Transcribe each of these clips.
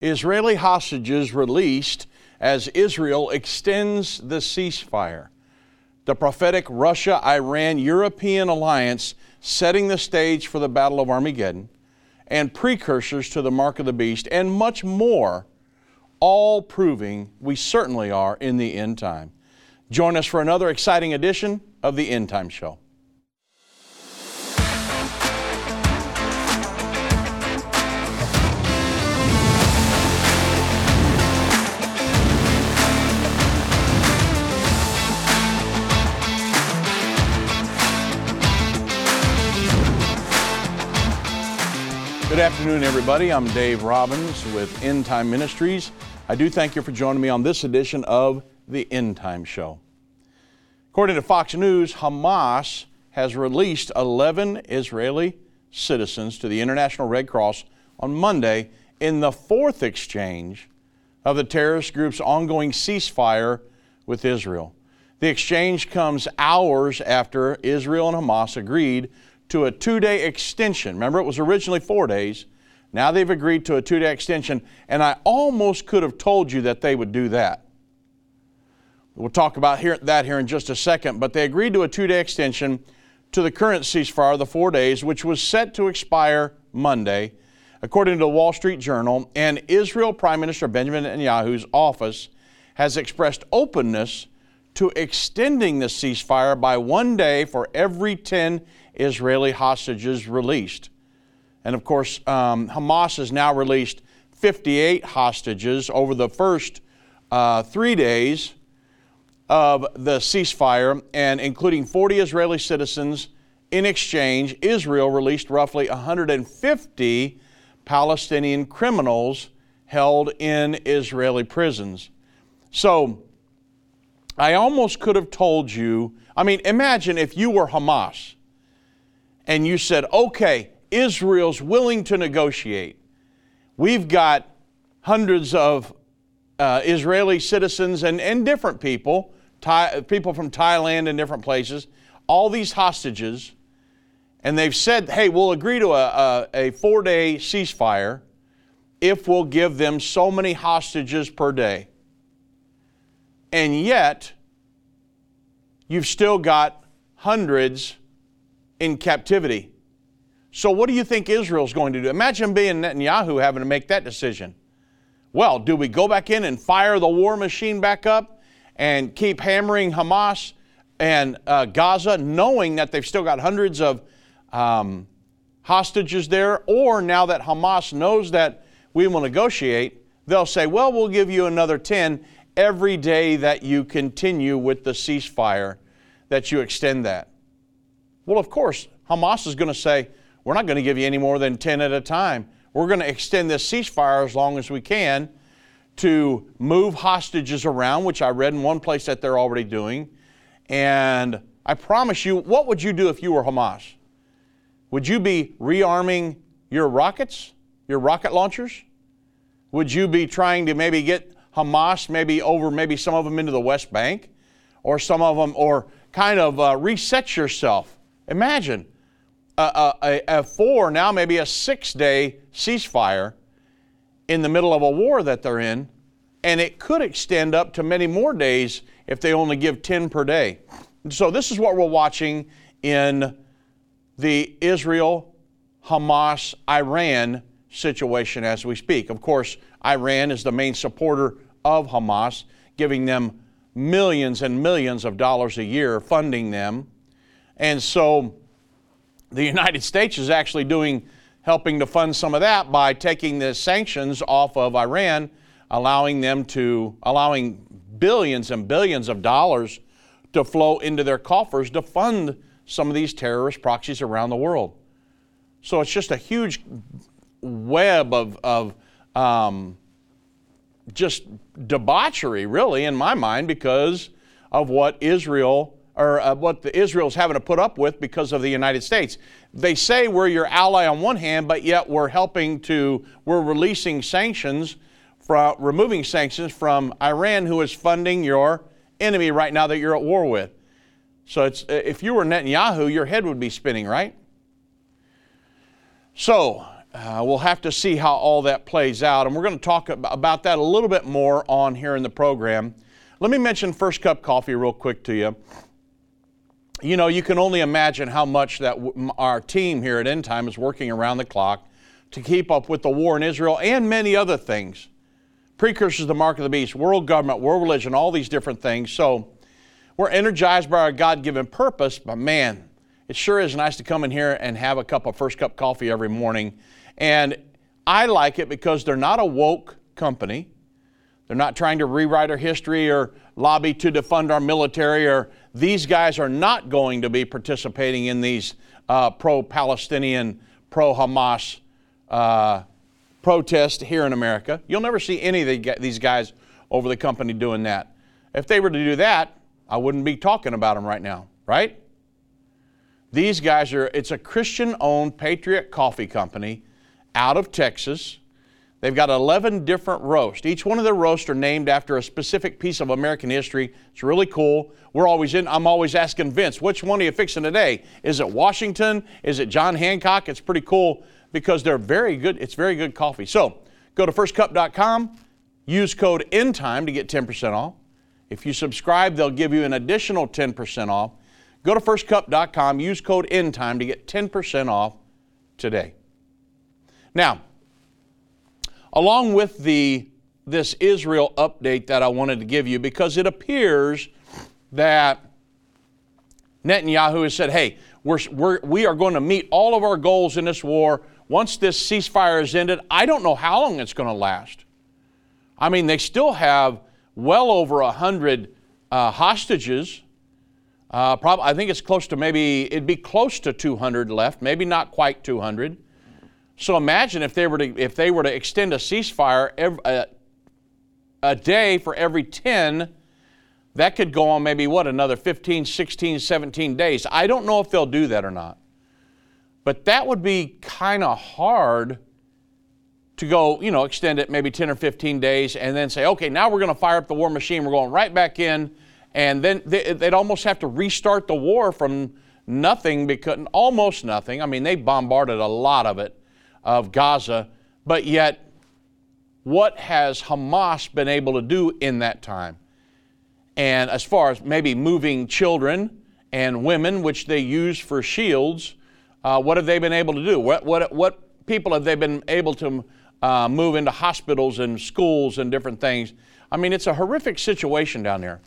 Israeli hostages released as Israel extends the ceasefire. The prophetic Russia Iran European alliance setting the stage for the Battle of Armageddon and precursors to the mark of the beast, and much more, all proving we certainly are in the end time. Join us for another exciting edition of the End Time Show. Good afternoon, everybody. I'm Dave Robbins with End Time Ministries. I do thank you for joining me on this edition of the End Time Show. According to Fox News, Hamas has released 11 Israeli citizens to the International Red Cross on Monday in the fourth exchange of the terrorist group's ongoing ceasefire with Israel. The exchange comes hours after Israel and Hamas agreed to a two day extension. Remember, it was originally four days. Now they've agreed to a two day extension, and I almost could have told you that they would do that. We'll talk about here, that here in just a second, but they agreed to a two day extension to the current ceasefire, the four days, which was set to expire Monday, according to the Wall Street Journal. And Israel Prime Minister Benjamin Netanyahu's office has expressed openness to extending the ceasefire by one day for every 10 Israeli hostages released. And of course, um, Hamas has now released 58 hostages over the first uh, three days of the ceasefire, and including 40 Israeli citizens. In exchange, Israel released roughly 150 Palestinian criminals held in Israeli prisons. So, I almost could have told you. I mean, imagine if you were Hamas and you said, okay, Israel's willing to negotiate. We've got hundreds of uh, Israeli citizens and, and different people, Thai, people from Thailand and different places, all these hostages, and they've said, hey, we'll agree to a, a, a four day ceasefire if we'll give them so many hostages per day. And yet, you've still got hundreds in captivity. So, what do you think Israel's going to do? Imagine being Netanyahu having to make that decision. Well, do we go back in and fire the war machine back up and keep hammering Hamas and uh, Gaza, knowing that they've still got hundreds of um, hostages there? Or now that Hamas knows that we will negotiate, they'll say, well, we'll give you another 10 every day that you continue with the ceasefire, that you extend that. Well, of course, Hamas is going to say, we're not going to give you any more than 10 at a time. We're going to extend this ceasefire as long as we can to move hostages around, which I read in one place that they're already doing. And I promise you, what would you do if you were Hamas? Would you be rearming your rockets, your rocket launchers? Would you be trying to maybe get Hamas maybe over maybe some of them into the West Bank or some of them, or kind of uh, reset yourself Imagine a, a, a four, now maybe a six day ceasefire in the middle of a war that they're in, and it could extend up to many more days if they only give 10 per day. So, this is what we're watching in the Israel Hamas Iran situation as we speak. Of course, Iran is the main supporter of Hamas, giving them millions and millions of dollars a year, funding them. And so the United States is actually doing, helping to fund some of that by taking the sanctions off of Iran, allowing them to, allowing billions and billions of dollars to flow into their coffers to fund some of these terrorist proxies around the world. So it's just a huge web of, of um, just debauchery, really, in my mind, because of what Israel or uh, what the Israel's having to put up with because of the United States. They say we're your ally on one hand, but yet we're helping to, we're releasing sanctions, from, removing sanctions from Iran, who is funding your enemy right now that you're at war with. So it's, if you were Netanyahu, your head would be spinning, right? So, uh, we'll have to see how all that plays out. And we're going to talk about that a little bit more on here in the program. Let me mention First Cup Coffee real quick to you. You know, you can only imagine how much that our team here at End Time is working around the clock to keep up with the war in Israel and many other things. Precursors to the mark of the beast, world government, world religion, all these different things. So we're energized by our God given purpose, but man, it sure is nice to come in here and have a cup of First Cup coffee every morning. And I like it because they're not a woke company. They're not trying to rewrite our history or lobby to defund our military, or these guys are not going to be participating in these uh, pro Palestinian, pro Hamas uh, protests here in America. You'll never see any of the, these guys over the company doing that. If they were to do that, I wouldn't be talking about them right now, right? These guys are, it's a Christian owned Patriot Coffee Company out of Texas. They've got 11 different roasts. Each one of their roasts are named after a specific piece of American history. It's really cool. We're always in, I'm always asking Vince, which one are you fixing today? Is it Washington? Is it John Hancock? It's pretty cool because they're very good. It's very good coffee. So go to firstcup.com, use code ENDTIME to get 10% off. If you subscribe, they'll give you an additional 10% off. Go to firstcup.com, use code ENDTIME to get 10% off today. Now, along with the this Israel update that I wanted to give you, because it appears that Netanyahu has said, hey, we're, we're, we are going to meet all of our goals in this war once this ceasefire is ended. I don't know how long it's going to last. I mean, they still have well over 100 uh, hostages. Uh, probably, I think it's close to maybe, it'd be close to 200 left, maybe not quite 200. So imagine if they were to, if they were to extend a ceasefire every, a day for every 10, that could go on maybe what, another 15, 16, 17 days. I don't know if they'll do that or not. But that would be kind of hard to go, you know, extend it maybe 10 or 15 days and then say, okay, now we're going to fire up the war machine. We're going right back in. And then they'd almost have to restart the war from nothing because almost nothing. I mean, they bombarded a lot of it of Gaza, but yet, what has Hamas been able to do in that time? And as far as maybe moving children and women, which they use for shields, uh, what have they been able to do? What, what, what people have they been able to uh, move into hospitals and schools and different things? I mean, it's a horrific situation down there.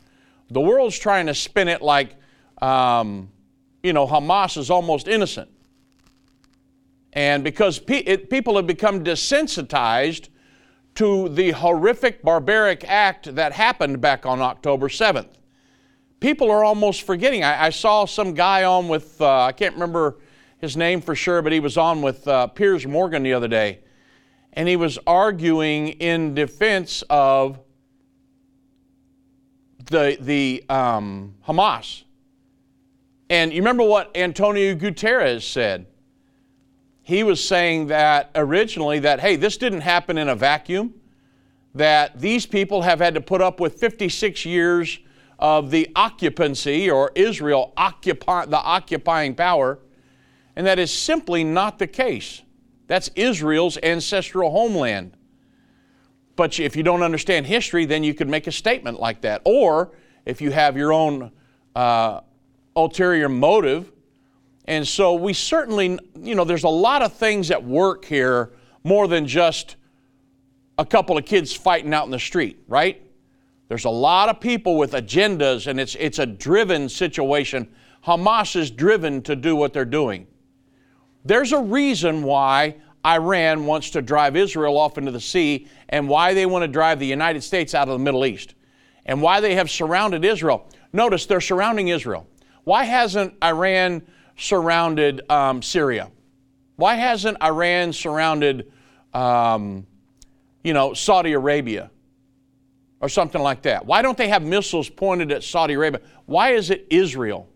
The world's trying to spin it like, um, you know, Hamas is almost innocent. And because pe- it, people have become desensitized to the horrific, barbaric act that happened back on October 7th. People are almost forgetting. I, I saw some guy on with, uh, I can't remember his name for sure, but he was on with uh, Piers Morgan the other day. And he was arguing in defense of the, the um, Hamas. And you remember what Antonio Guterres said? He was saying that originally that, hey, this didn't happen in a vacuum, that these people have had to put up with 56 years of the occupancy or Israel occupy, the occupying power, and that is simply not the case. That's Israel's ancestral homeland. But if you don't understand history, then you could make a statement like that. Or if you have your own uh, ulterior motive, and so we certainly, you know, there's a lot of things at work here more than just a couple of kids fighting out in the street, right? There's a lot of people with agendas, and it's, it's a driven situation. Hamas is driven to do what they're doing. There's a reason why Iran wants to drive Israel off into the sea and why they want to drive the United States out of the Middle East and why they have surrounded Israel. Notice they're surrounding Israel. Why hasn't Iran surrounded um, Syria? Why hasn't Iran surrounded, um, you know, Saudi Arabia or something like that? Why don't they have missiles pointed at Saudi Arabia? Why is it Israel?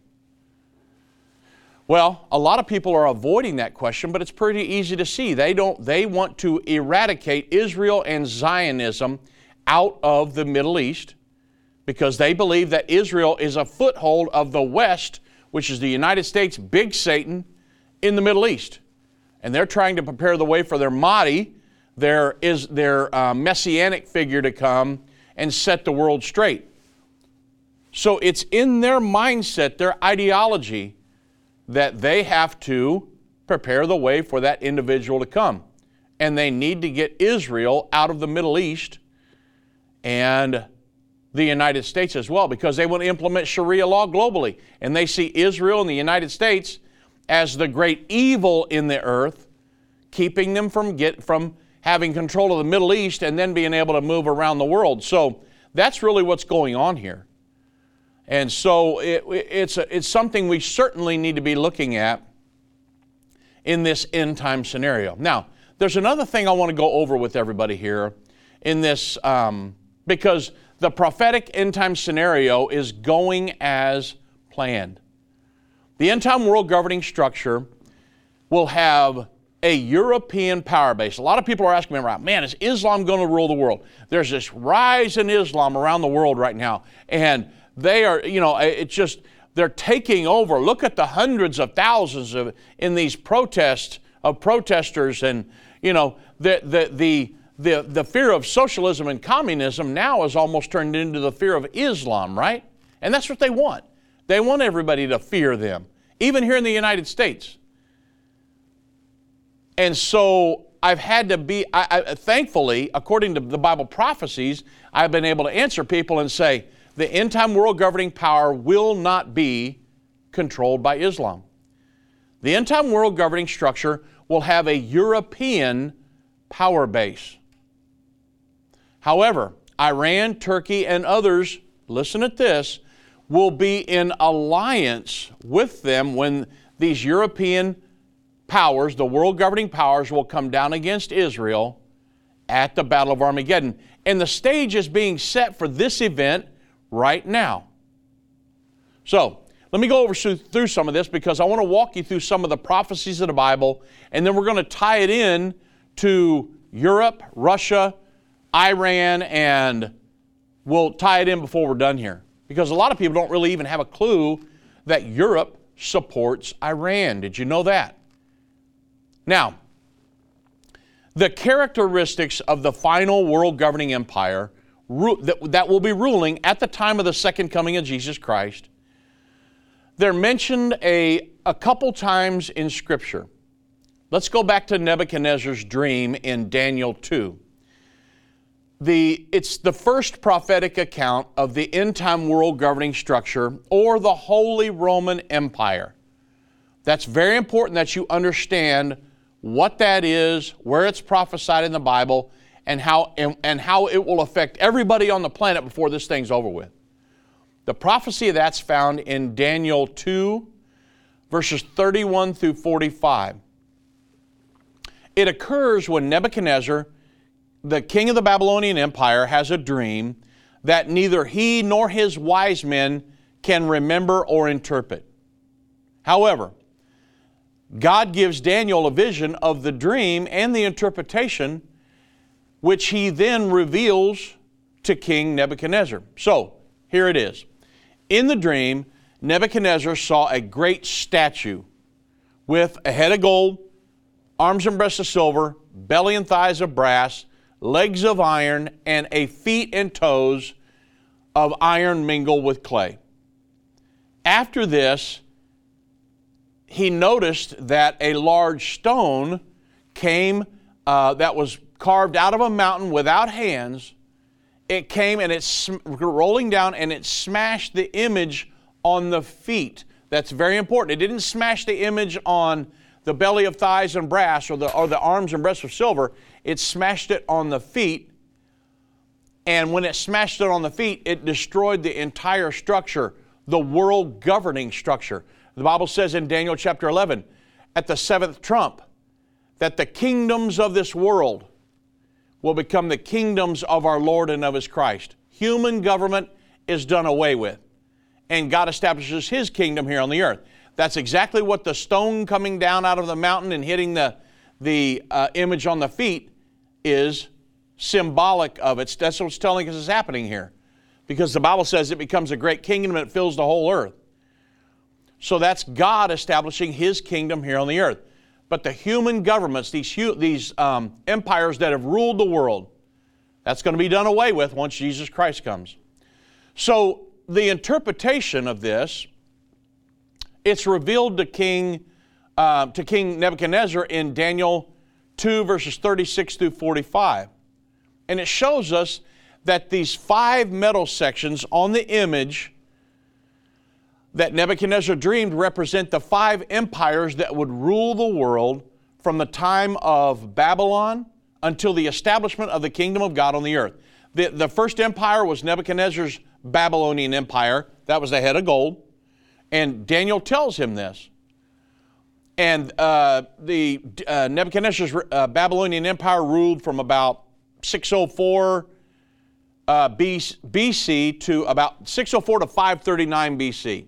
Well, a lot of people are avoiding that question, but it's pretty easy to see. They don't they want to eradicate Israel and Zionism out of the Middle East because they believe that Israel is a foothold of the West which is the United States big Satan in the Middle East. and they're trying to prepare the way for their Mahdi, their, is their uh, messianic figure to come and set the world straight. So it's in their mindset, their ideology, that they have to prepare the way for that individual to come. And they need to get Israel out of the Middle East and the United States as well because they want to implement Sharia law globally. And they see Israel and the United States as the great evil in the earth, keeping them from, get, from having control of the Middle East and then being able to move around the world. So that's really what's going on here. And so it, it's, a, it's something we certainly need to be looking at in this end time scenario. Now, there's another thing I want to go over with everybody here in this, um, because the prophetic end time scenario is going as planned. The end time world governing structure will have a European power base. A lot of people are asking me, right, man, is Islam going to rule the world? There's this rise in Islam around the world right now, and they are, you know, it's just they're taking over. Look at the hundreds of thousands of in these protests of protesters, and you know the the the the, the fear of socialism and communism now is almost turned into the fear of Islam, right? And that's what they want. They want everybody to fear them, even here in the United States. And so I've had to be, I, I, thankfully, according to the Bible prophecies, I've been able to answer people and say, the end time world governing power will not be controlled by Islam. The end time world governing structure will have a European power base. However, Iran, Turkey, and others, listen at this, will be in alliance with them when these European powers, the world governing powers, will come down against Israel at the Battle of Armageddon. And the stage is being set for this event right now. So, let me go over through some of this because I want to walk you through some of the prophecies of the Bible, and then we're going to tie it in to Europe, Russia, Iran, and we'll tie it in before we're done here. Because a lot of people don't really even have a clue that Europe supports Iran. Did you know that? Now, the characteristics of the final world governing empire that, that will be ruling at the time of the second coming of Jesus Christ, they're mentioned a, a couple times in Scripture. Let's go back to Nebuchadnezzar's dream in Daniel 2. The, it's the first prophetic account of the end time world governing structure or the Holy Roman Empire. That's very important that you understand what that is, where it's prophesied in the Bible, and how, and, and how it will affect everybody on the planet before this thing's over with. The prophecy of that's found in Daniel 2, verses 31 through 45. It occurs when Nebuchadnezzar, the king of the Babylonian Empire, has a dream that neither he nor his wise men can remember or interpret. However, God gives Daniel a vision of the dream and the interpretation which he then reveals to King Nebuchadnezzar. So, here it is. In the dream, Nebuchadnezzar saw a great statue with a head of gold, arms and breasts of silver, belly and thighs of brass, legs of iron, and a feet and toes of iron mingle with clay. After this, he noticed that a large stone came uh, that was carved out of a mountain without hands. It came and it's rolling down and it smashed the image on the feet. That's very important. It didn't smash the image on the belly of thighs and brass or the, or the arms and breasts of silver. It smashed it on the feet. And when it smashed it on the feet, it destroyed the entire structure, the world governing structure. The Bible says in Daniel chapter 11, at the seventh trump, that the kingdoms of this world will become the kingdoms of our Lord and of His Christ. Human government is done away with, and God establishes His kingdom here on the earth. That's exactly what the stone coming down out of the mountain and hitting the, the uh, image on the feet is symbolic of it. That's what's telling us is happening here. Because the Bible says it becomes a great kingdom and it fills the whole earth. So that's God establishing His kingdom here on the earth. but the human governments, these, these um, empires that have ruled the world. That's going to be done away with once Jesus Christ comes. So the interpretation of this, it's revealed to King, uh, to King Nebuchadnezzar in Daniel 2, verses 36 through 45. And it shows us that these five metal sections on the image that Nebuchadnezzar dreamed represent the five empires that would rule the world from the time of Babylon until the establishment of the kingdom of God on the earth. The, the first empire was Nebuchadnezzar's Babylonian empire. That was the head of gold. And Daniel tells him this. And uh, the uh, Nebuchadnezzar's uh, Babylonian empire ruled from about 604 uh, BC to about 604 to 539 BC.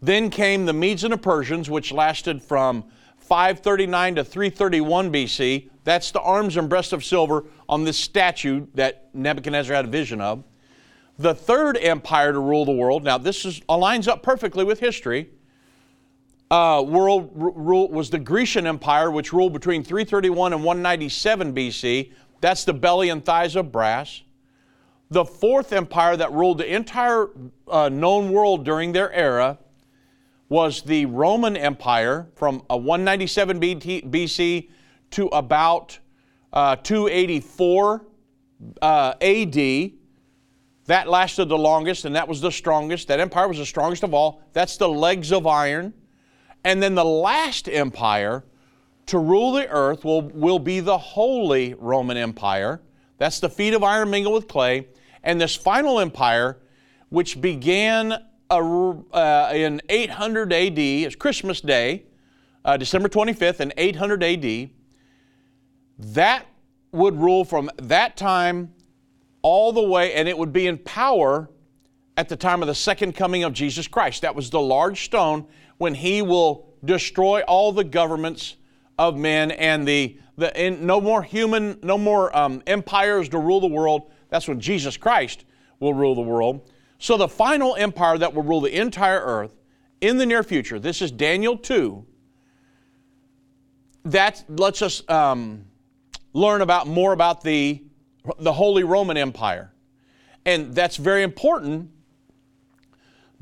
Then came the Medes and the Persians, which lasted from 539 to 331 BC. That's the arms and breast of silver on this statue that Nebuchadnezzar had a vision of. The third empire to rule the world, now this is, aligns up perfectly with history, uh, world rule was the Grecian Empire, which ruled between 331 and 197 BC. That's the belly and thighs of brass. The fourth empire that ruled the entire uh, known world during their era was the Roman Empire from 197 BC to about uh, 284 uh, AD. That lasted the longest, and that was the strongest. That empire was the strongest of all. That's the legs of iron. And then the last empire to rule the earth will, will be the Holy Roman Empire. That's the feet of iron mingled with clay. And this final empire, which began uh, in 800 AD, it's Christmas Day, uh, December 25th, in 800 AD, that would rule from that time all the way, and it would be in power at the time of the second coming of Jesus Christ. That was the large stone when he will destroy all the governments of men and the, the and no more human, no more um, empires to rule the world. That's when Jesus Christ will rule the world. So, the final empire that will rule the entire earth in the near future, this is Daniel 2, that lets us um, learn about more about the, the Holy Roman Empire. And that's very important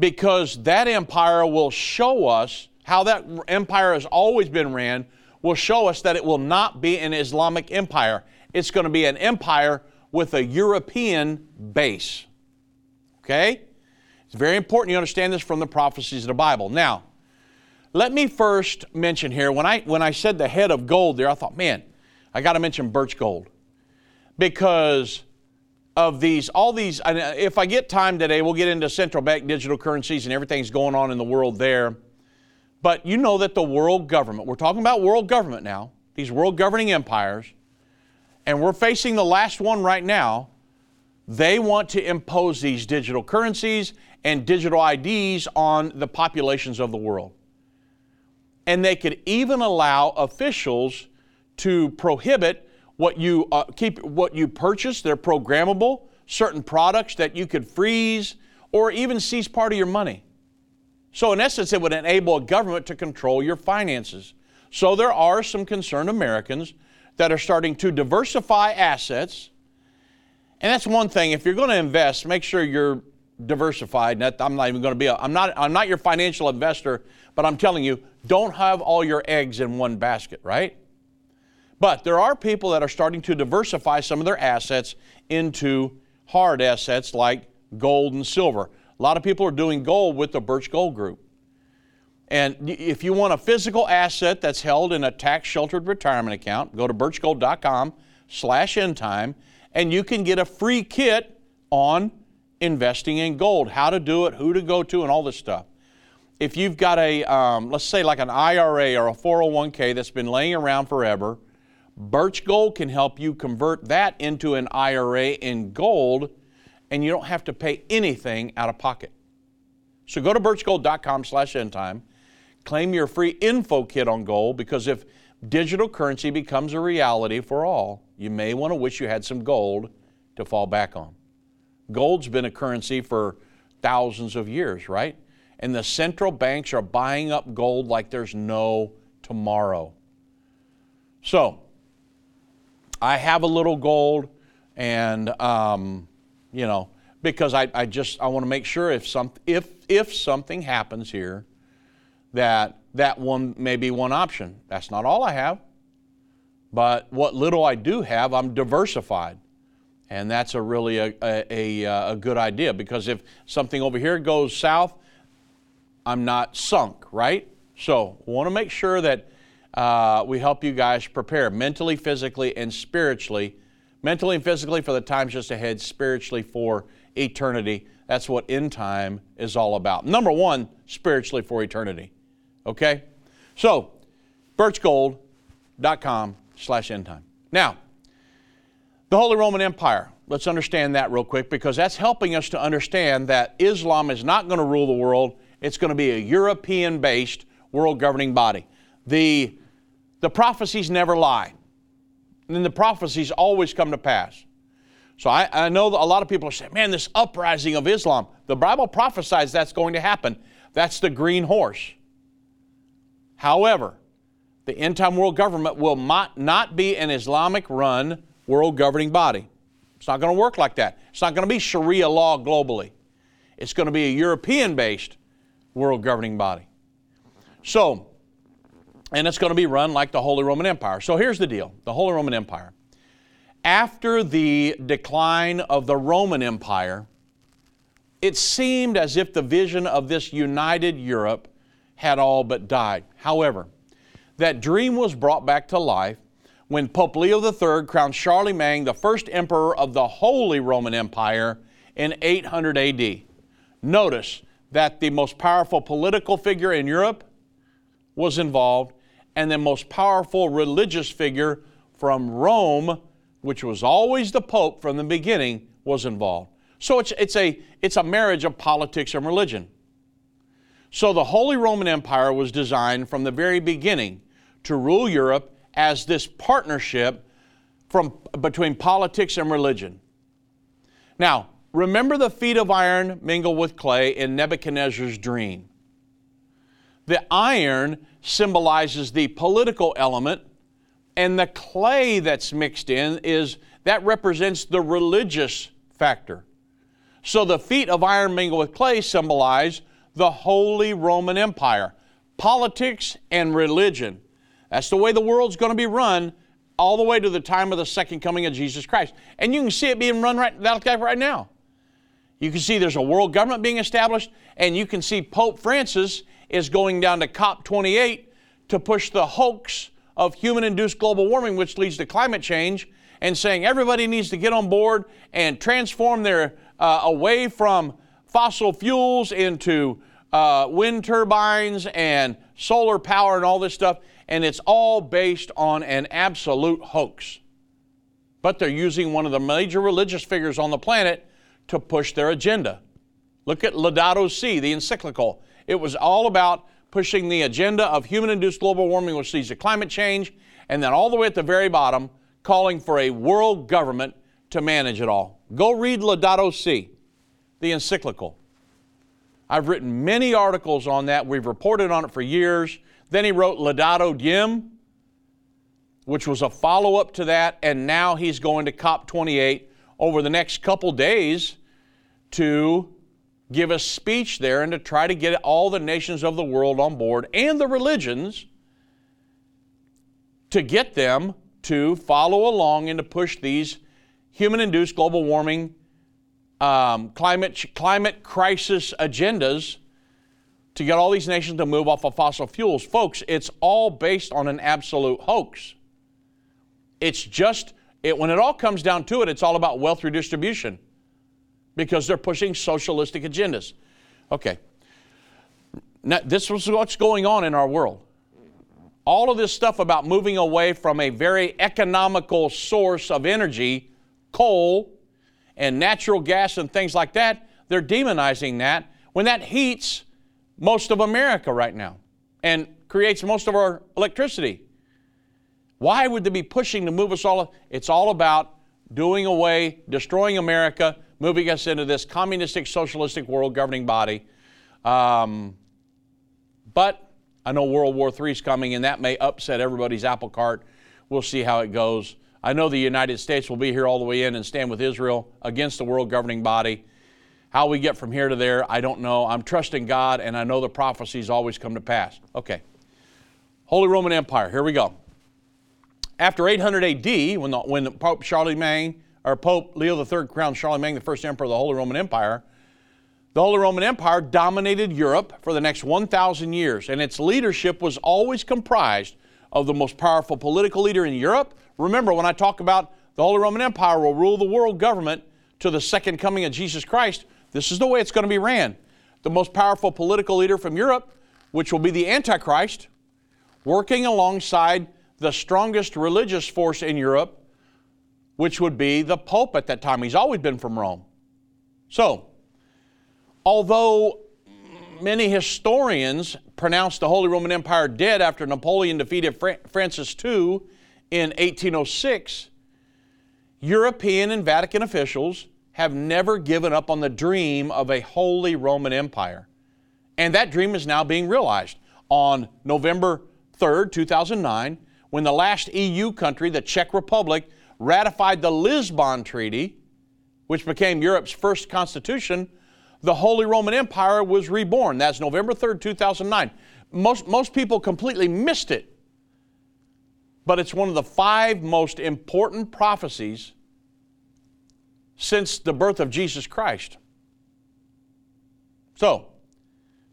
because that empire will show us how that empire has always been ran, will show us that it will not be an Islamic empire. It's going to be an empire with a European base. Okay? It's very important you understand this from the prophecies of the Bible. Now, let me first mention here when I when I said the head of gold there, I thought, man, I got to mention birch gold because of these all these. Uh, if I get time today, we'll get into central bank digital currencies and everything's going on in the world there. But you know that the world government, we're talking about world government now, these world governing empires, and we're facing the last one right now they want to impose these digital currencies and digital IDs on the populations of the world. And they could even allow officials to prohibit what you uh, keep what you purchase, they're programmable, certain products that you could freeze or even seize part of your money. So in essence it would enable a government to control your finances. So there are some concerned Americans that are starting to diversify assets and that's one thing. If you're going to invest, make sure you're diversified. I'm not even going to be. A, I'm not. I'm not your financial investor, but I'm telling you, don't have all your eggs in one basket, right? But there are people that are starting to diversify some of their assets into hard assets like gold and silver. A lot of people are doing gold with the Birch Gold Group. And if you want a physical asset that's held in a tax-sheltered retirement account, go to birchgold.com slash endtime and you can get a free kit on investing in gold, how to do it, who to go to, and all this stuff. If you've got a, um, let's say like an IRA or a 401k that's been laying around forever, Birch Gold can help you convert that into an IRA in gold, and you don't have to pay anything out of pocket. So go to birchgold.com slash endtime, claim your free info kit on gold, because if digital currency becomes a reality for all, you may want to wish you had some gold to fall back on. Gold's been a currency for thousands of years, right? And the central banks are buying up gold like there's no tomorrow. So, I have a little gold, and um, you know, because I, I just I want to make sure if some if if something happens here, that that one may be one option. That's not all I have, but what little I do have, I'm diversified. And that's a really a, a, a, a good idea because if something over here goes south, I'm not sunk, right? So, want to make sure that uh, we help you guys prepare mentally, physically, and spiritually. Mentally and physically for the times just ahead, spiritually for eternity. That's what end time is all about. Number one, spiritually for eternity. Okay? So, birchgold.com slash end time. Now, the Holy Roman Empire. Let's understand that real quick because that's helping us to understand that Islam is not going to rule the world. It's going to be a European based world governing body. The, the prophecies never lie, and the prophecies always come to pass. So I, I know a lot of people are saying, man, this uprising of Islam, the Bible prophesies that's going to happen. That's the green horse. However, the end time world government will not, not be an Islamic run world governing body. It's not going to work like that. It's not going to be Sharia law globally. It's going to be a European based world governing body. So, and it's going to be run like the Holy Roman Empire. So here's the deal the Holy Roman Empire. After the decline of the Roman Empire, it seemed as if the vision of this united Europe had all but died. However, that dream was brought back to life when Pope Leo III crowned Charlemagne the first emperor of the Holy Roman Empire in 800 AD. Notice that the most powerful political figure in Europe was involved, and the most powerful religious figure from Rome, which was always the Pope from the beginning, was involved. So it's, it's, a, it's a marriage of politics and religion. So the Holy Roman Empire was designed from the very beginning to rule Europe as this partnership from, between politics and religion. Now, remember the feet of iron mingled with clay in Nebuchadnezzar's dream. The iron symbolizes the political element, and the clay that's mixed in is that represents the religious factor. So the feet of iron mingled with clay symbolize the Holy Roman Empire, politics and religion. That's the way the world's going to be run all the way to the time of the second coming of Jesus Christ. And you can see it being run right, right now. You can see there's a world government being established, and you can see Pope Francis is going down to COP28 to push the hoax of human induced global warming, which leads to climate change, and saying everybody needs to get on board and transform their uh, away from fossil fuels into uh, wind turbines and solar power and all this stuff. And it's all based on an absolute hoax. But they're using one of the major religious figures on the planet to push their agenda. Look at Laudato Si, the encyclical. It was all about pushing the agenda of human induced global warming, which leads to climate change, and then all the way at the very bottom, calling for a world government to manage it all. Go read Laudato Si, the encyclical. I've written many articles on that. We've reported on it for years. Then he wrote Laudato Deum, which was a follow up to that, and now he's going to COP28 over the next couple days to give a speech there and to try to get all the nations of the world on board and the religions to get them to follow along and to push these human induced global warming, um, climate, climate crisis agendas to get all these nations to move off of fossil fuels. Folks, it's all based on an absolute hoax. It's just, it, when it all comes down to it, it's all about wealth redistribution because they're pushing socialistic agendas. Okay. Now, this is what's going on in our world. All of this stuff about moving away from a very economical source of energy, coal and natural gas and things like that, they're demonizing that when that heats most of America right now and creates most of our electricity. Why would they be pushing to move us all? It's all about doing away, destroying America, moving us into this communistic, socialistic world governing body. Um, but I know World War III is coming, and that may upset everybody's apple cart. We'll see how it goes. I know the United States will be here all the way in and stand with Israel against the world governing body. How we get from here to there, I don't know. I'm trusting God, and I know the prophecies always come to pass. Okay. Holy Roman Empire, here we go. After 800 AD, when, the, when Pope Charlemagne, or Pope Leo III crowned Charlemagne the first emperor of the Holy Roman Empire, the Holy Roman Empire dominated Europe for the next 1,000 years, and its leadership was always comprised of the most powerful political leader in Europe. Remember, when I talk about the Holy Roman Empire will rule the world government to the second coming of Jesus Christ, this is the way it's going to be ran. The most powerful political leader from Europe, which will be the Antichrist, working alongside the strongest religious force in Europe, which would be the Pope at that time. He's always been from Rome. So, although many historians pronounce the Holy Roman Empire dead after Napoleon defeated Francis II in 1806, European and Vatican officials have never given up on the dream of a Holy Roman Empire. And that dream is now being realized. On November 3rd, 2009, when the last EU country, the Czech Republic, ratified the Lisbon Treaty, which became Europe's first constitution, the Holy Roman Empire was reborn. That's November 3rd, 2009. Most, most people completely missed it. But it's one of the five most important prophecies since the birth of Jesus Christ. So,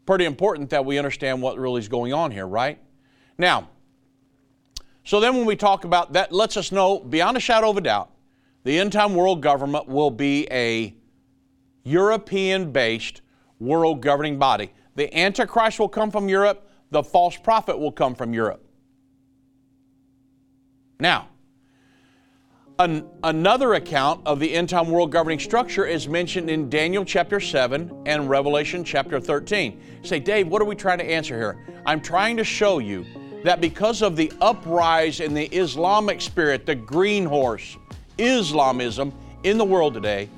pretty important that we understand what really is going on here, right? Now, so then when we talk about that, lets us know beyond a shadow of a doubt, the end time world government will be a European based world governing body. The Antichrist will come from Europe, the false prophet will come from Europe. Now, an, another account of the end time world governing structure is mentioned in Daniel chapter 7 and Revelation chapter 13. You say, Dave, what are we trying to answer here? I'm trying to show you that because of the uprise in the Islamic spirit, the green horse, Islamism in the world today,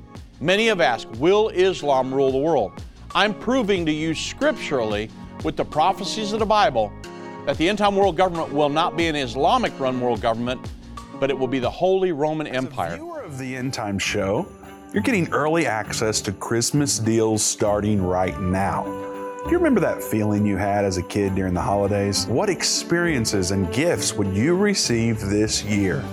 Many have asked, will Islam rule the world? I'm proving to you scripturally with the prophecies of the Bible that the end time world government will not be an Islamic run world government, but it will be the Holy Roman As Empire. A viewer of the End Time Show, you're getting early access to Christmas deals starting right now. Do you remember that feeling you had as a kid during the holidays? What experiences and gifts would you receive this year?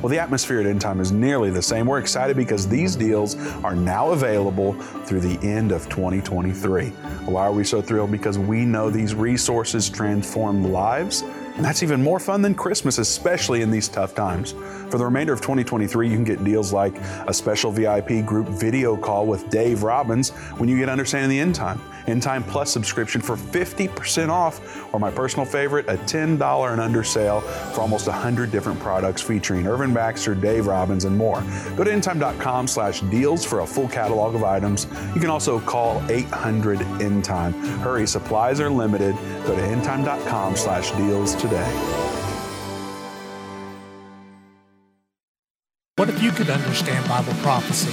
Well, the atmosphere at End Time is nearly the same. We're excited because these deals are now available through the end of 2023. Why are we so thrilled? Because we know these resources transform lives and that's even more fun than Christmas, especially in these tough times. For the remainder of 2023, you can get deals like a special VIP group video call with Dave Robbins when you get Understanding the End Time, End Time Plus subscription for 50% off, or my personal favorite, a $10 and under sale for almost 100 different products featuring Irvin Baxter, Dave Robbins, and more. Go to endtime.com slash deals for a full catalog of items. You can also call 800 End Time. Hurry, supplies are limited. Go to endtime.com slash deals today. What if you could understand Bible prophecy?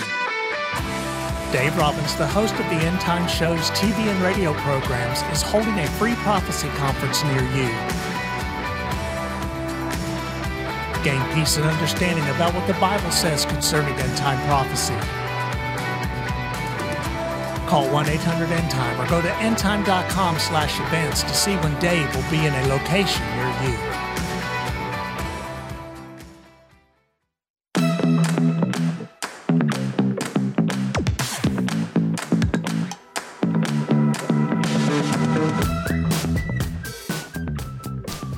Dave Robbins, the host of the End Time Show's TV and radio programs, is holding a free prophecy conference near you. Gain peace and understanding about what the Bible says concerning end time prophecy. Call 1 800 End Time or go to endtime.com slash events to see when Dave will be in a location near you.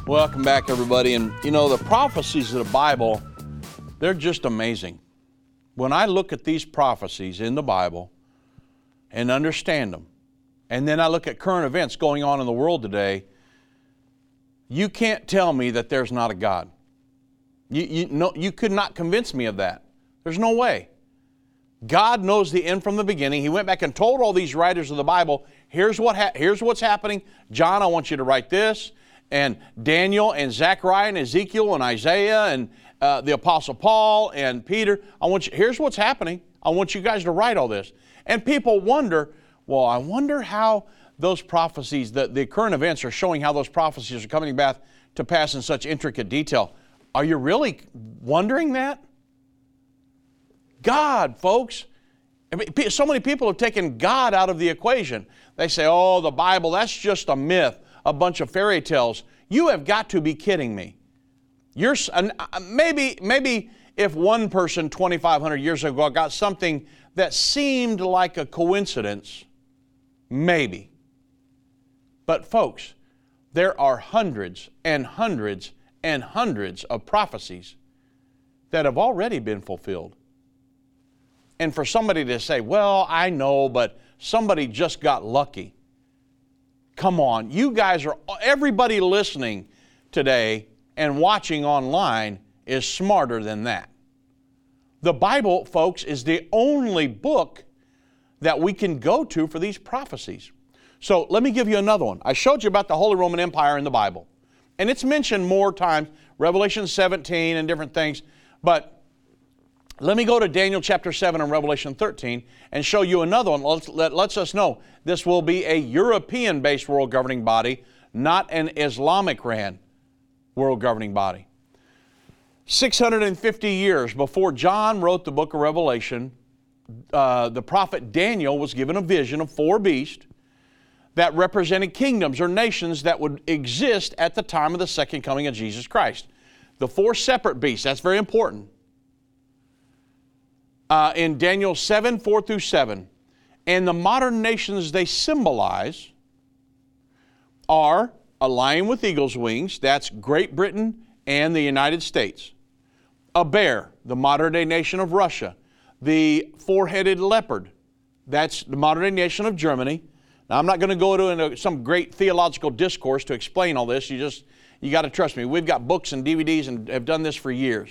Welcome back, everybody. And you know, the prophecies of the Bible, they're just amazing. When I look at these prophecies in the Bible and understand them, and then I look at current events going on in the world today, you can't tell me that there's not a God. You, you, no, you could not convince me of that. There's no way. God knows the end from the beginning. He went back and told all these writers of the Bible, here's, what ha- here's what's happening. John, I want you to write this and Daniel and Zechariah and Ezekiel and Isaiah and uh, the Apostle Paul and Peter. I want you, here's what's happening. I want you guys to write all this. And people wonder, well, I wonder how those prophecies, the, the current events are showing how those prophecies are coming back to pass in such intricate detail. Are you really wondering that? God, folks. I mean, so many people have taken God out of the equation. They say, oh, the Bible, that's just a myth, a bunch of fairy tales. You have got to be kidding me. You're, uh, maybe, maybe if one person 2,500 years ago got something that seemed like a coincidence, maybe. But, folks, there are hundreds and hundreds and hundreds of prophecies that have already been fulfilled. And for somebody to say, well, I know, but somebody just got lucky. Come on, you guys are, everybody listening today and watching online is smarter than that. The Bible, folks, is the only book that we can go to for these prophecies. So let me give you another one. I showed you about the Holy Roman Empire in the Bible, and it's mentioned more times, Revelation 17 and different things, but let me go to Daniel chapter 7 and Revelation 13 and show you another one that lets us know this will be a European based world governing body, not an Islamic ran world governing body. 650 years before John wrote the book of Revelation, uh, the prophet Daniel was given a vision of four beasts that represented kingdoms or nations that would exist at the time of the second coming of Jesus Christ. The four separate beasts, that's very important. Uh, in Daniel 7 4 through 7. And the modern nations they symbolize are a lion with eagle's wings, that's Great Britain and the United States. A bear, the modern day nation of Russia. The four headed leopard, that's the modern day nation of Germany. Now, I'm not going to go into some great theological discourse to explain all this. You just, you got to trust me. We've got books and DVDs and have done this for years.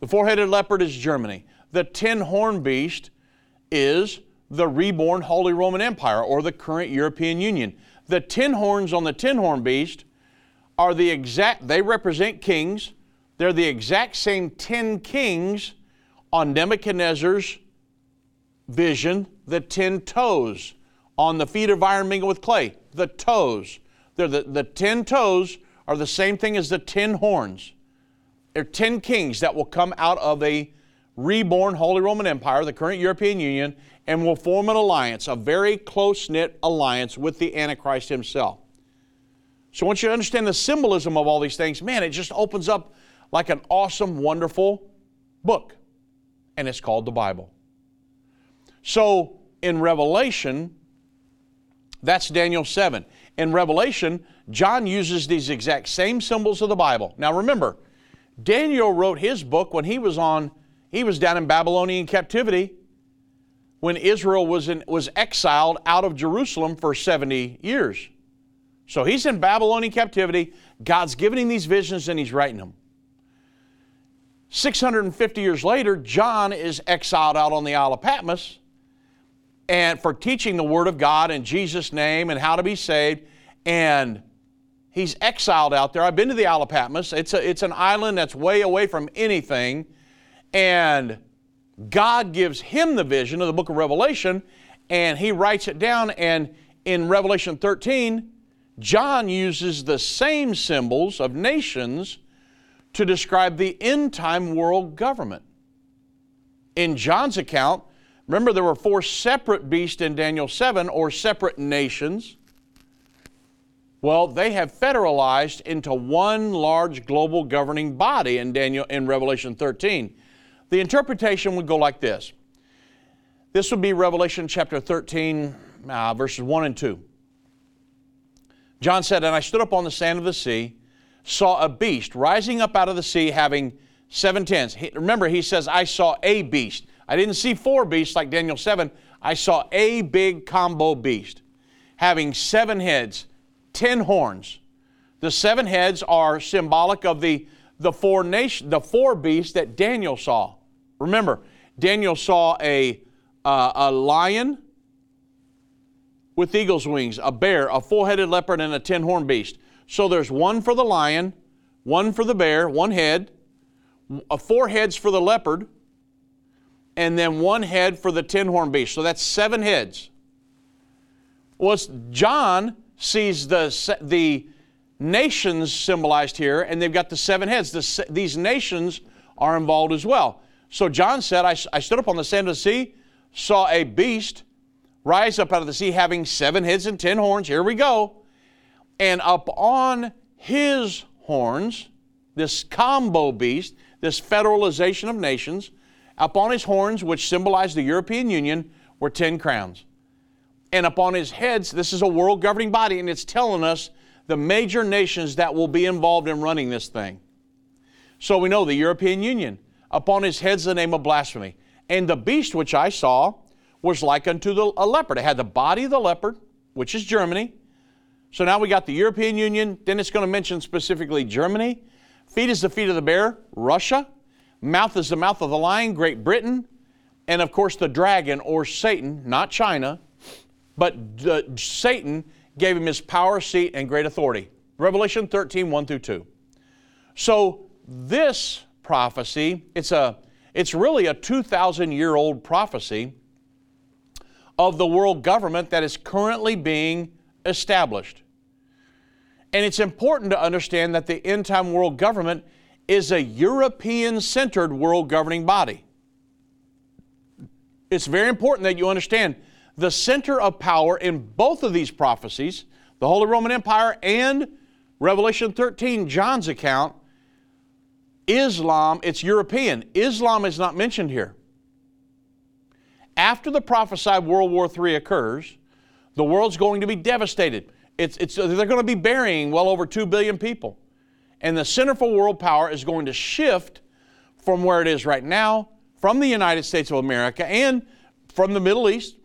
The four headed leopard is Germany. The ten horn beast is the reborn Holy Roman Empire or the current European Union. The ten horns on the ten horn beast are the exact, they represent kings. They're the exact same ten kings on Nebuchadnezzar's vision, the ten toes on the feet of iron mingled with clay. The toes. They're the, the ten toes are the same thing as the ten horns. They're ten kings that will come out of a reborn Holy Roman Empire, the current European Union, and will form an alliance, a very close knit alliance with the Antichrist himself. So once you understand the symbolism of all these things, man, it just opens up like an awesome, wonderful book. And it's called the Bible. So in Revelation, that's Daniel 7. In Revelation, John uses these exact same symbols of the Bible. Now remember, Daniel wrote his book when he was on, he was down in Babylonian captivity when Israel was, in, was exiled out of Jerusalem for 70 years. So he's in Babylonian captivity. God's giving him these visions and he's writing them. 650 years later, John is exiled out on the Isle of Patmos and for teaching the Word of God in Jesus' name and how to be saved. And he's exiled out there. I've been to the Isle of Patmos. It's, a, it's an island that's way away from anything. And God gives him the vision of the book of Revelation, and he writes it down. And in Revelation 13, John uses the same symbols of nations to describe the end time world government. In John's account, remember there were four separate beasts in Daniel 7 or separate nations. Well, they have federalized into one large global governing body in Daniel in Revelation 13. The interpretation would go like this this would be Revelation chapter 13, uh, verses 1 and 2. John said, And I stood up on the sand of the sea, saw a beast rising up out of the sea having seven tens. He, remember, he says, I saw a beast. I didn't see four beasts like Daniel 7. I saw a big combo beast having seven heads, ten horns. The seven heads are symbolic of the, the, four, nation, the four beasts that Daniel saw. Remember, Daniel saw a, uh, a lion with eagle's wings, a bear, a four headed leopard, and a ten horned beast. So there's one for the lion, one for the bear, one head, uh, four heads for the leopard, and then one head for the ten horned beast. So that's seven heads. was John sees the, the nations symbolized here, and they've got the seven heads. The, these nations are involved as well. So John said, I, I stood up on the sand of the sea, saw a beast rise up out of the sea having seven heads and ten horns. Here we go. And up on his horns, this combo beast, this federalization of nations, upon his horns, which symbolize the European Union, were ten crowns. And upon his heads, this is a world governing body, and it's telling us the major nations that will be involved in running this thing. So we know the European Union. Upon his head's the name of blasphemy. And the beast which I saw was like unto the, a leopard. It had the body of the leopard, which is Germany. So now we got the European Union. Then it's going to mention specifically Germany. Feet is the feet of the bear, Russia. Mouth is the mouth of the lion, Great Britain. And of course, the dragon or Satan, not China, but Satan gave him his power, seat, and great authority. Revelation 13, 1 through 2. So this prophecy, it's, a, it's really a 2,000 year old prophecy of the world government that is currently being established. And it's important to understand that the end time world government is a European centered world governing body. It's very important that you understand the center of power in both of these prophecies, the Holy Roman Empire and Revelation 13, John's account, Islam, it's European. Islam is not mentioned here. After the prophesied World War III occurs, the world's going to be devastated. It's, it's, they're going to be burying well over 2 billion people. And the center for world power is going to shift from where it is right now, from the United States of America and from the Middle East,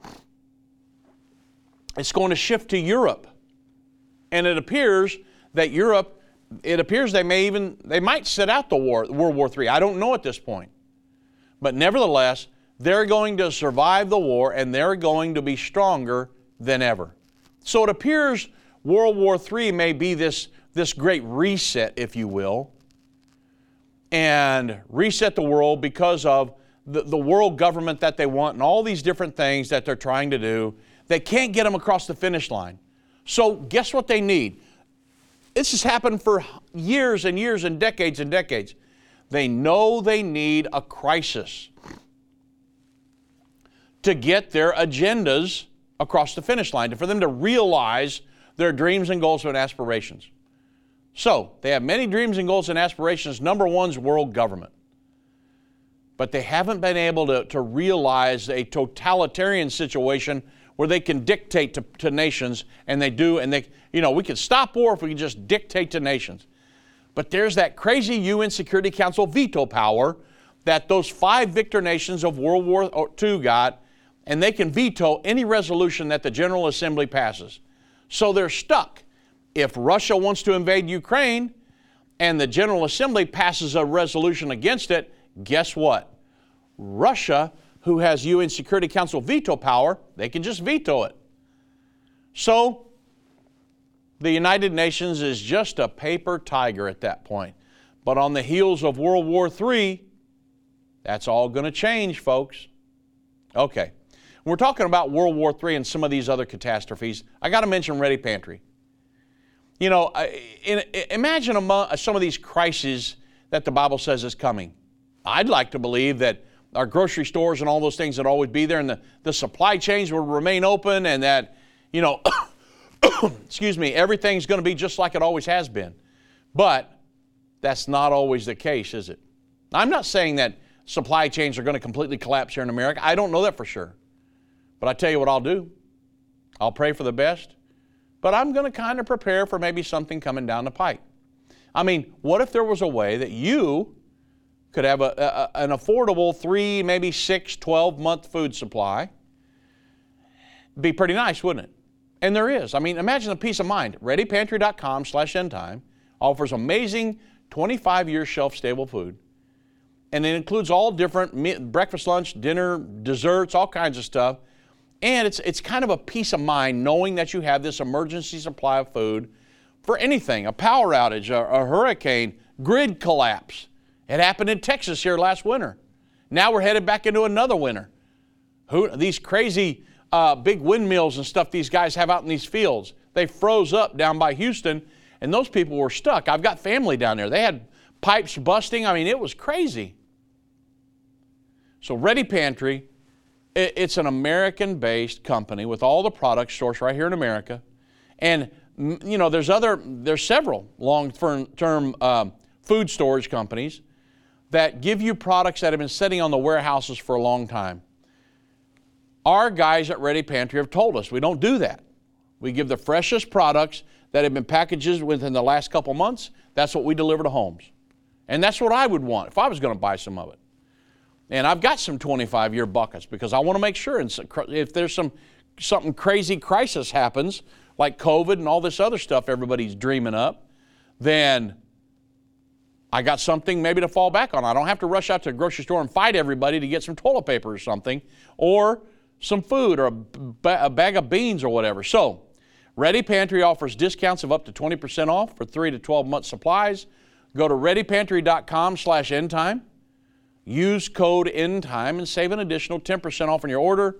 it's going to shift to Europe. And it appears that Europe, it appears they may even, they might set out the war, World War III. I don't know at this point. But nevertheless, they're going to survive the war and they're going to be stronger than ever. So it appears World War III may be this, this great reset, if you will, and reset the world because of the, the world government that they want and all these different things that they're trying to do they can't get them across the finish line. So, guess what they need? This has happened for years and years and decades and decades. They know they need a crisis to get their agendas across the finish line, for them to realize their dreams and goals and aspirations. So, they have many dreams and goals and aspirations. Number one is world government. But they haven't been able to, to realize a totalitarian situation where they can dictate to, to nations, and they do, and they, you know, we could stop war if we could just dictate to nations. But there's that crazy UN Security Council veto power that those five victor nations of World War II got, and they can veto any resolution that the General Assembly passes. So they're stuck. If Russia wants to invade Ukraine and the General Assembly passes a resolution against it, guess what? Russia who has UN Security Council veto power, they can just veto it. So, the United Nations is just a paper tiger at that point. But on the heels of World War III, that's all going to change, folks. Okay. We're talking about World War III and some of these other catastrophes. I got to mention Ready Pantry. You know, imagine among uh, some of these crises that the Bible says is coming. I'd like to believe that our grocery stores and all those things would always be there, and the, the supply chains would remain open, and that, you know, excuse me, everything's going to be just like it always has been. But that's not always the case, is it? I'm not saying that supply chains are going to completely collapse here in America. I don't know that for sure. But I tell you what I'll do I'll pray for the best, but I'm going to kind of prepare for maybe something coming down the pike. I mean, what if there was a way that you could have a, a, an affordable three, maybe six, 12 month food supply. Be pretty nice, wouldn't it? And there is. I mean, imagine the peace of mind. ReadyPantry.com slash endtime offers amazing 25 year shelf stable food. And it includes all different breakfast, lunch, dinner, desserts, all kinds of stuff. And it's, it's kind of a peace of mind knowing that you have this emergency supply of food for anything a power outage, a, a hurricane, grid collapse. It happened in Texas here last winter. Now we're headed back into another winter. Who, these crazy uh, big windmills and stuff these guys have out in these fields. They froze up down by Houston, and those people were stuck. I've got family down there. They had pipes busting. I mean, it was crazy. So, Ready Pantry, it's an American based company with all the products sourced right here in America. And, you know, there's other, there's several long term um, food storage companies that give you products that have been sitting on the warehouses for a long time. Our guys at Ready Pantry have told us we don't do that. We give the freshest products that have been packaged within the last couple months. That's what we deliver to homes. And that's what I would want if I was going to buy some of it. And I've got some 25 year buckets because I want to make sure if there's some something crazy crisis happens, like COVID and all this other stuff everybody's dreaming up, then I got something maybe to fall back on. I don't have to rush out to a grocery store and fight everybody to get some toilet paper or something, or some food or a, ba- a bag of beans or whatever. So, Ready Pantry offers discounts of up to 20% off for 3 to 12 month supplies. Go to readypantry.com slash endtime. Use code endtime and save an additional 10% off on your order,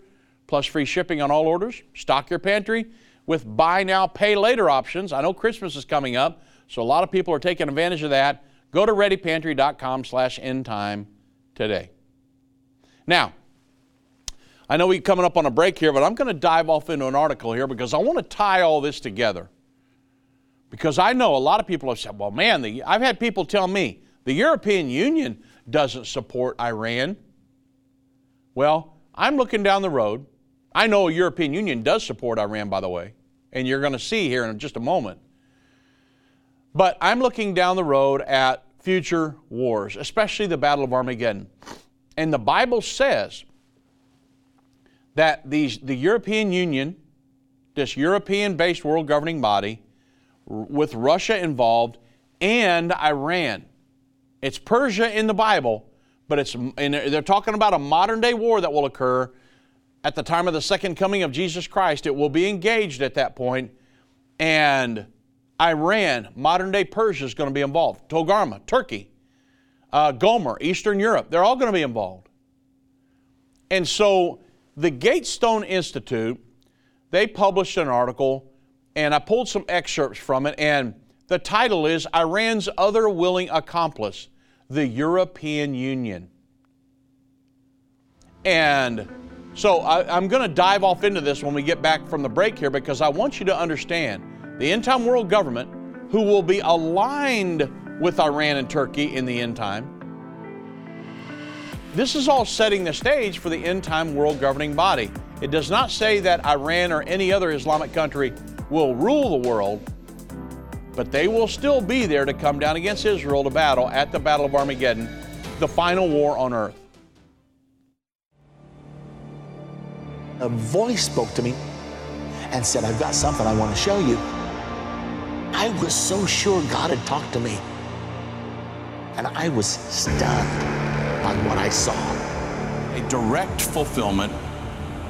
plus free shipping on all orders. Stock your pantry with buy now, pay later options. I know Christmas is coming up, so a lot of people are taking advantage of that. Go to readypantry.com slash endtime today. Now, I know we're coming up on a break here, but I'm going to dive off into an article here because I want to tie all this together. Because I know a lot of people have said, well, man, the, I've had people tell me the European Union doesn't support Iran. Well, I'm looking down the road. I know European Union does support Iran, by the way, and you're going to see here in just a moment. But I'm looking down the road at future wars, especially the Battle of Armageddon. And the Bible says that these, the European Union, this European based world governing body, with Russia involved, and Iran. It's Persia in the Bible, but it's, and they're talking about a modern day war that will occur at the time of the second coming of Jesus Christ. It will be engaged at that point, and Iran, modern day Persia, is going to be involved. Togarma, Turkey, uh, Gomer, Eastern Europe, they're all going to be involved. And so the Gatestone Institute, they published an article, and I pulled some excerpts from it, and the title is Iran's Other Willing Accomplice, the European Union. And so I, am going to dive off into this when we get back from the break here because I want you to understand the end time world government, who will be aligned with Iran and Turkey in the end time, this is all setting the stage for the end time world governing body. It does not say that Iran or any other Islamic country will rule the world, but they will still be there to come down against Israel to battle at the Battle of Armageddon, the final war on earth. A voice spoke to me and said, I've got something I want to show you. I was so sure God had talked to me. And I was stunned by what I saw. A direct fulfillment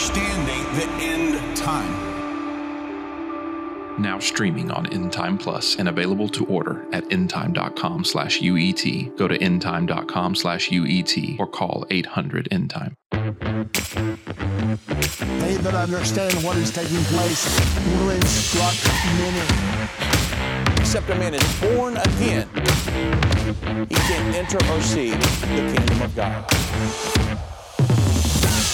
Understanding the end time. Now streaming on Endtime Plus and available to order at endtime.com slash UET. Go to endtime.com slash UET or call 800 Endtime. They that understand what is taking place will instruct many except a man is born again, he can enter or see the kingdom of God.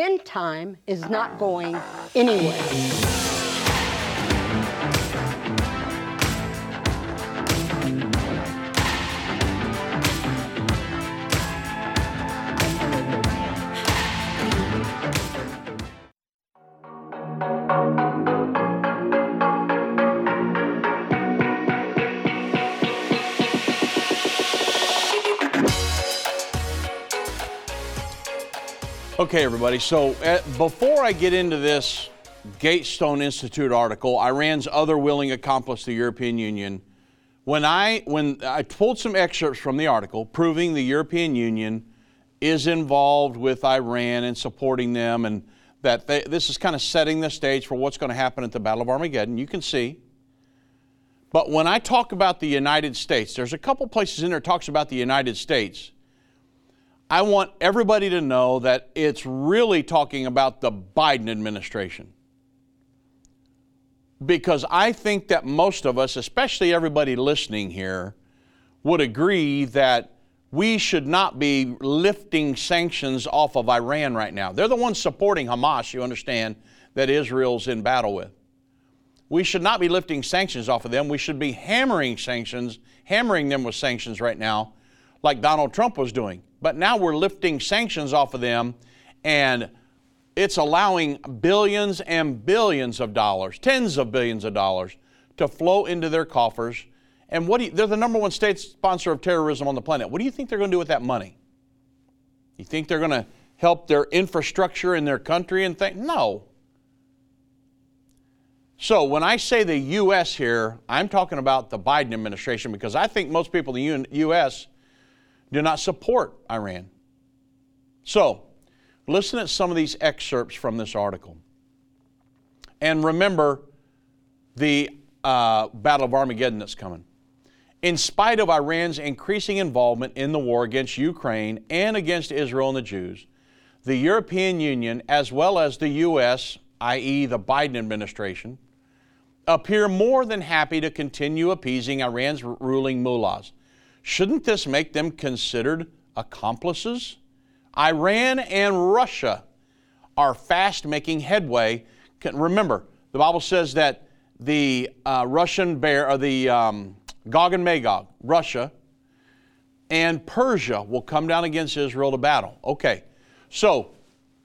End time is not going anywhere. Okay, everybody. So uh, before I get into this Gatestone Institute article, Iran's other willing accomplice, the European Union, when I when I pulled some excerpts from the article proving the European Union is involved with Iran and supporting them, and that they, this is kind of setting the stage for what's going to happen at the Battle of Armageddon. You can see. But when I talk about the United States, there's a couple places in there talks about the United States. I want everybody to know that it's really talking about the Biden administration. Because I think that most of us, especially everybody listening here, would agree that we should not be lifting sanctions off of Iran right now. They're the ones supporting Hamas, you understand, that Israel's in battle with. We should not be lifting sanctions off of them. We should be hammering sanctions, hammering them with sanctions right now, like Donald Trump was doing. But now we're lifting sanctions off of them, and it's allowing billions and billions of dollars, tens of billions of dollars, to flow into their coffers. And what you, they're the number one state sponsor of terrorism on the planet. What do you think they're going to do with that money? You think they're going to help their infrastructure in their country and think? No. So when I say the U.S. here, I'm talking about the Biden administration because I think most people in the U.S do not support Iran. So, listen to some of these excerpts from this article. And remember the uh, Battle of Armageddon that's coming. In spite of Iran's increasing involvement in the war against Ukraine and against Israel and the Jews, the European Union, as well as the U.S., i.e., the Biden administration, appear more than happy to continue appeasing Iran's ruling mullahs Shouldn't this make them considered accomplices? Iran and Russia are fast making headway. Remember, the Bible says that the uh, Russian bear, or the um, Gog and Magog, Russia, and Persia will come down against Israel to battle. Okay, so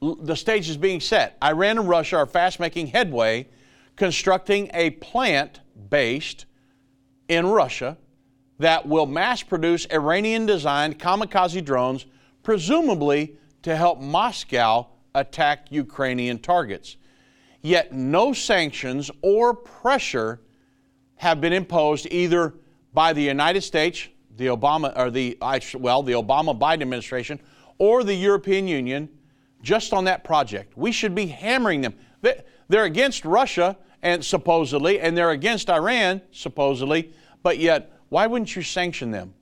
the stage is being set. Iran and Russia are fast making headway constructing a plant based in Russia that will mass produce Iranian designed kamikaze drones, presumably to help Moscow attack Ukrainian targets. Yet no sanctions or pressure have been imposed either by the United States, the Obama or the well, the Obama Biden administration or the European Union just on that project. We should be hammering them. They're against Russia and supposedly and they're against Iran supposedly, but yet why wouldn't you sanction them?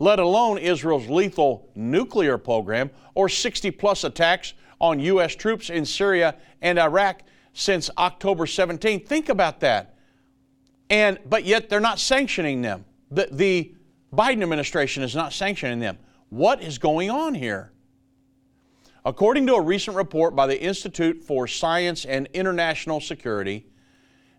Let alone Israel's lethal nuclear program or 60 plus attacks on U.S. troops in Syria and Iraq since October 17. Think about that. And, but yet they're not sanctioning them. The, the Biden administration is not sanctioning them. What is going on here? According to a recent report by the Institute for Science and International Security,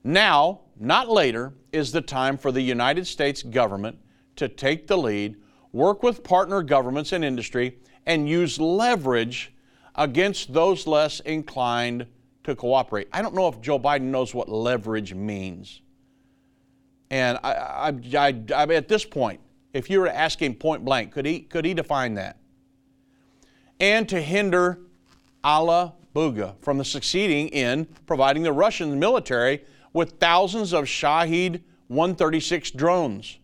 now, not later, is the time for the United States government to take the lead, work with partner governments and industry, and use leverage against those less inclined to cooperate. I don't know if Joe Biden knows what leverage means. And I, I, I, at this point, if you were to ask him point blank, could he, could he define that? And to hinder Ala Buga from succeeding in providing the Russian military with thousands of Shahed 136 drones.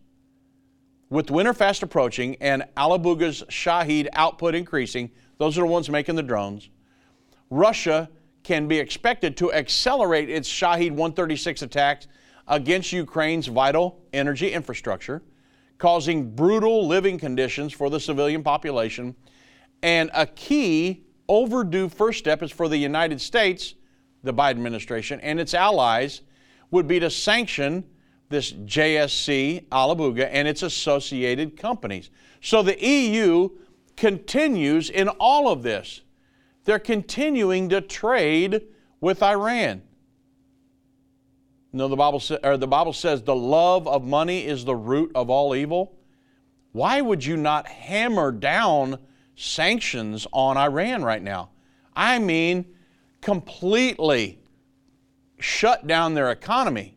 With winter fast approaching and Alabuga's Shahed output increasing, those are the ones making the drones, Russia can be expected to accelerate its Shahed 136 attacks against Ukraine's vital energy infrastructure, causing brutal living conditions for the civilian population. And a key overdue first step is for the United States, the Biden administration, and its allies would be to sanction this JSC Alabuga and its associated companies. So the EU continues in all of this. They're continuing to trade with Iran. You know, the Bible, sa- or the Bible says the love of money is the root of all evil. Why would you not hammer down sanctions on Iran right now? I mean, completely shut down their economy.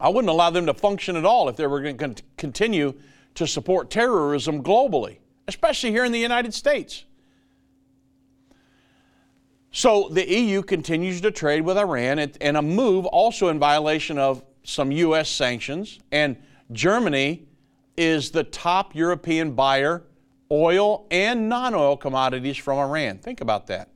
I wouldn't allow them to function at all if they were going to continue to support terrorism globally especially here in the United States. So the EU continues to trade with Iran and a move also in violation of some U.S. sanctions. And Germany is the top European buyer, oil and non oil commodities from Iran. Think about that.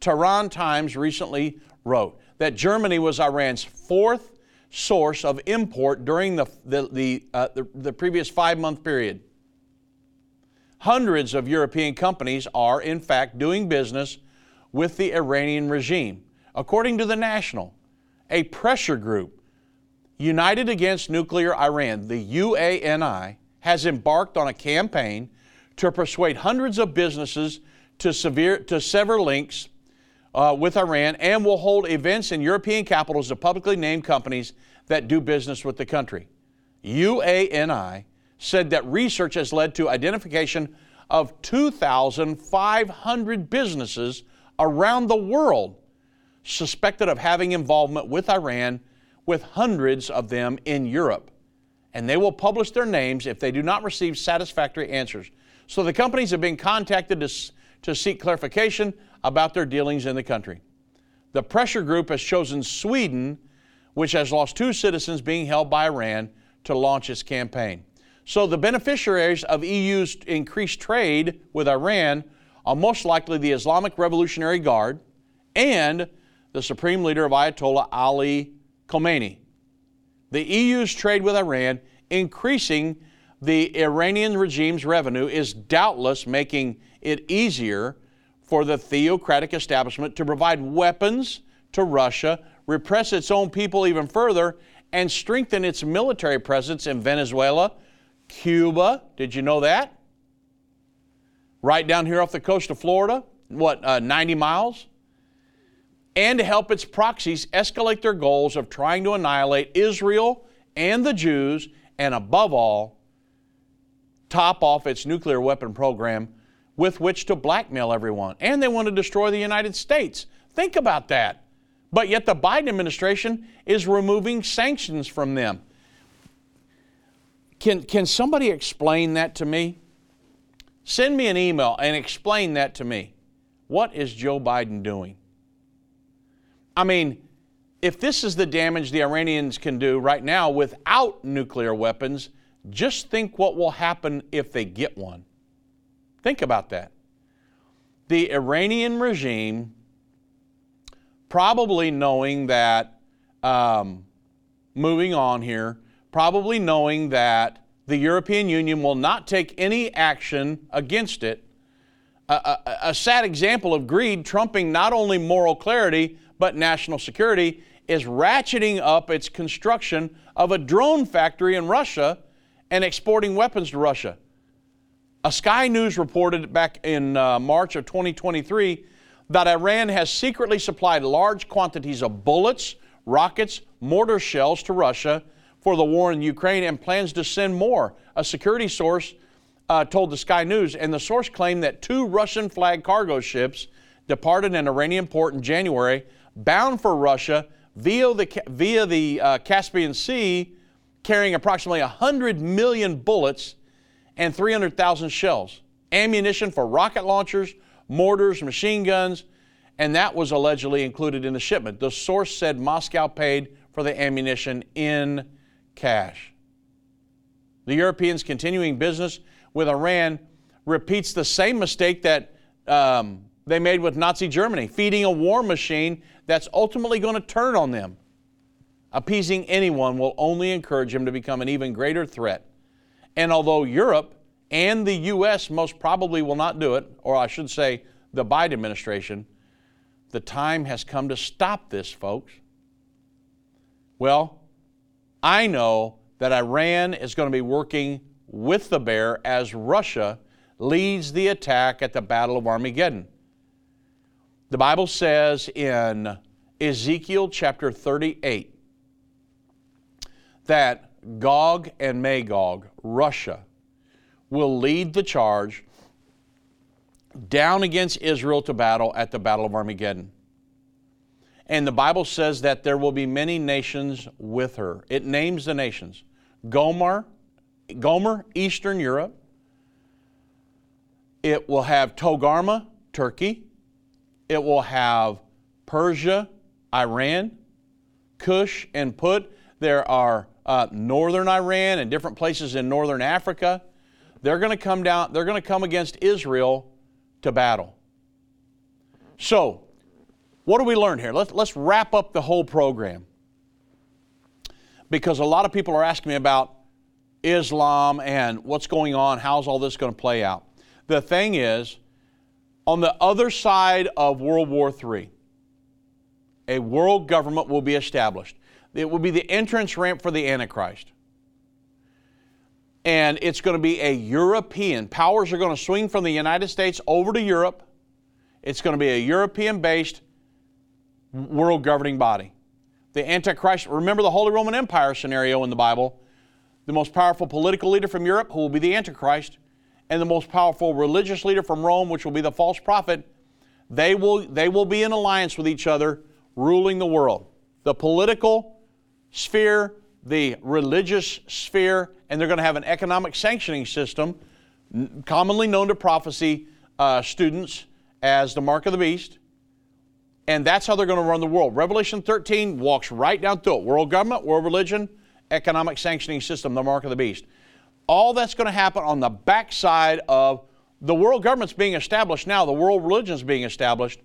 Tehran Times recently wrote that Germany was Iran's fourth source of import during the, the, the, uh, the, the previous five month period. Hundreds of European companies are, in fact, doing business with the Iranian regime. According to The National, a pressure group united against nuclear Iran, the UANI, has embarked on a campaign to persuade hundreds of businesses to, severe, to sever links uh, with Iran and will hold events in European capitals of publicly named companies that do business with the country. UANI said that research has led to identification of 2,500 businesses around the world suspected of having involvement with Iran, with hundreds of them in Europe. And they will publish their names if they do not receive satisfactory answers. So the companies have been contacted to, to seek clarification about their dealings in the country. The pressure group has chosen Sweden, which has lost two citizens being held by Iran, to launch its campaign. So the beneficiaries of EU's increased trade with Iran are most likely the Islamic Revolutionary Guard and the supreme leader of Ayatollah Ali Khamenei. The EU's trade with Iran increasing the Iranian regime's revenue is doubtless making it easier for the theocratic establishment to provide weapons to Russia, repress its own people even further, and strengthen its military presence in Venezuela, Cuba. Did you know that? Right down here off the coast of Florida, what, uh, 90 miles? And to help its proxies escalate their goals of trying to annihilate Israel and the Jews, and above all, top off its nuclear weapon program with which to blackmail everyone. And they want to destroy the United States. Think about that. But yet the Biden administration is removing sanctions from them. Can, can somebody explain that to me? Send me an email and explain that to me. What is Joe Biden doing? I mean, if this is the damage the Iranians can do right now without nuclear weapons, just think what will happen if they get one. Think about that. The Iranian regime, probably knowing that, um, moving on here, probably knowing that the European Union will not take any action against it. A, a, a, sad example of greed trumping not only moral clarity but national security is ratcheting up its construction of a drone factory in Russia and exporting weapons to Russia. A Sky News reported back in uh, March of 2023 that Iran has secretly supplied large quantities of bullets, rockets, mortar shells to Russia for the war in Ukraine and plans to send more. A security source uh, told the Sky News, and the source claimed that two Russian flagged cargo ships departed an Iranian port in January, bound for Russia via the, via the uh, Caspian Sea, carrying approximately 100 million bullets and 300,000 shells, ammunition for rocket launchers, mortars, machine guns, and that was allegedly included in the shipment. The source said Moscow paid for the ammunition in cash. The Europeans' continuing business with Iran repeats the same mistake that um, they made with Nazi Germany, feeding a war machine that's ultimately going to turn on them. Appeasing anyone will only encourage him to become an even greater threat and although Europe and the U.S. most probably will not do it, or I should say the Biden administration, the time has come to stop this, folks. Well, I know that Iran is going to be working with the bear as Russia leads the attack at the Battle of Armageddon. The Bible says in Ezekiel chapter 38 that Gog and Magog, Russia, will lead the charge down against Israel to battle at the Battle of Armageddon. And the Bible says that there will be many nations with her. It names the nations Gomer, Gomer, Eastern Europe, It will have Togarma, Turkey. It will have Persia, Iran, Cush, and Put. There are uh, northern Iran and different places in northern Africa. They're going to come down, they're going to come against Israel to battle. So, what do we learn here? Let's, let's wrap up the whole program. Because a lot of people are asking me about Islam and what's going on, how's all this going to play out. The thing is, on the other side of World War III, a world government will be established. It will be the entrance ramp for the Antichrist. And it's going to be a European. Powers are going to swing from the United States over to Europe. It's going to be a European based world governing body. The Antichrist, remember the Holy Roman Empire scenario in the Bible. The most powerful political leader from Europe, who will be the Antichrist, and the most powerful religious leader from Rome, which will be the false prophet, they will, they will be in alliance with each other, ruling the world. The political sphere, the religious sphere, and they're going to have an economic sanctioning system, commonly known to prophecy uh, students as the mark of the beast. And that's how they're going to run the world. Revelation 13 walks right down through it world government, world religion, economic sanctioning system, the mark of the beast. All that's going to happen on the backside of the world government's being established now, the world religion's being established,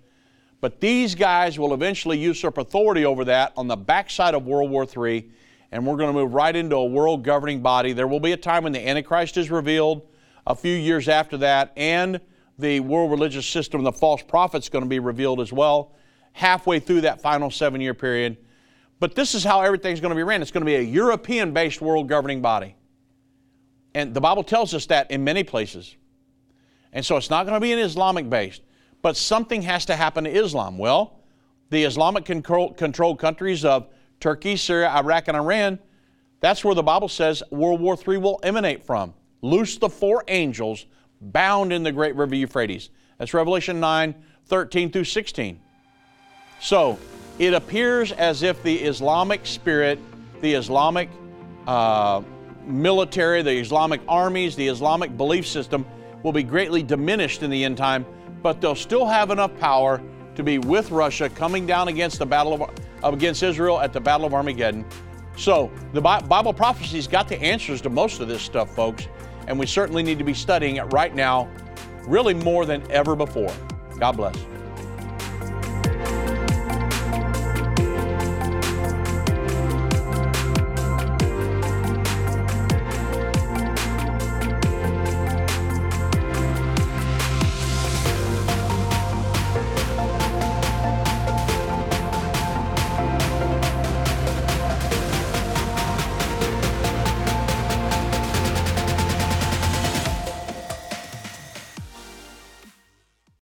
but these guys will eventually usurp authority over that on the backside of World War III, and we're going to move right into a world governing body. There will be a time when the Antichrist is revealed, a few years after that, and the world religious system, the false prophet's is going to be revealed as well, halfway through that final seven year period. But this is how everything's going to be ran. It's going to be a European based world governing body. And the Bible tells us that in many places. And so it's not going to be an Islamic based, but something has to happen to Islam. Well, the Islamic controlled countries of Turkey, Syria, Iraq, and Iran, that's where the Bible says World War III will emanate from. Loose the four angels bound in the great river Euphrates. That's Revelation 9 13 through 16. So it appears as if the Islamic spirit, the Islamic uh, military, the Islamic armies, the Islamic belief system will be greatly diminished in the end time, but they'll still have enough power to be with Russia coming down against the battle of against Israel at the Battle of Armageddon. So the Bible prophecy's got the answers to most of this stuff, folks, and we certainly need to be studying it right now, really more than ever before. God bless.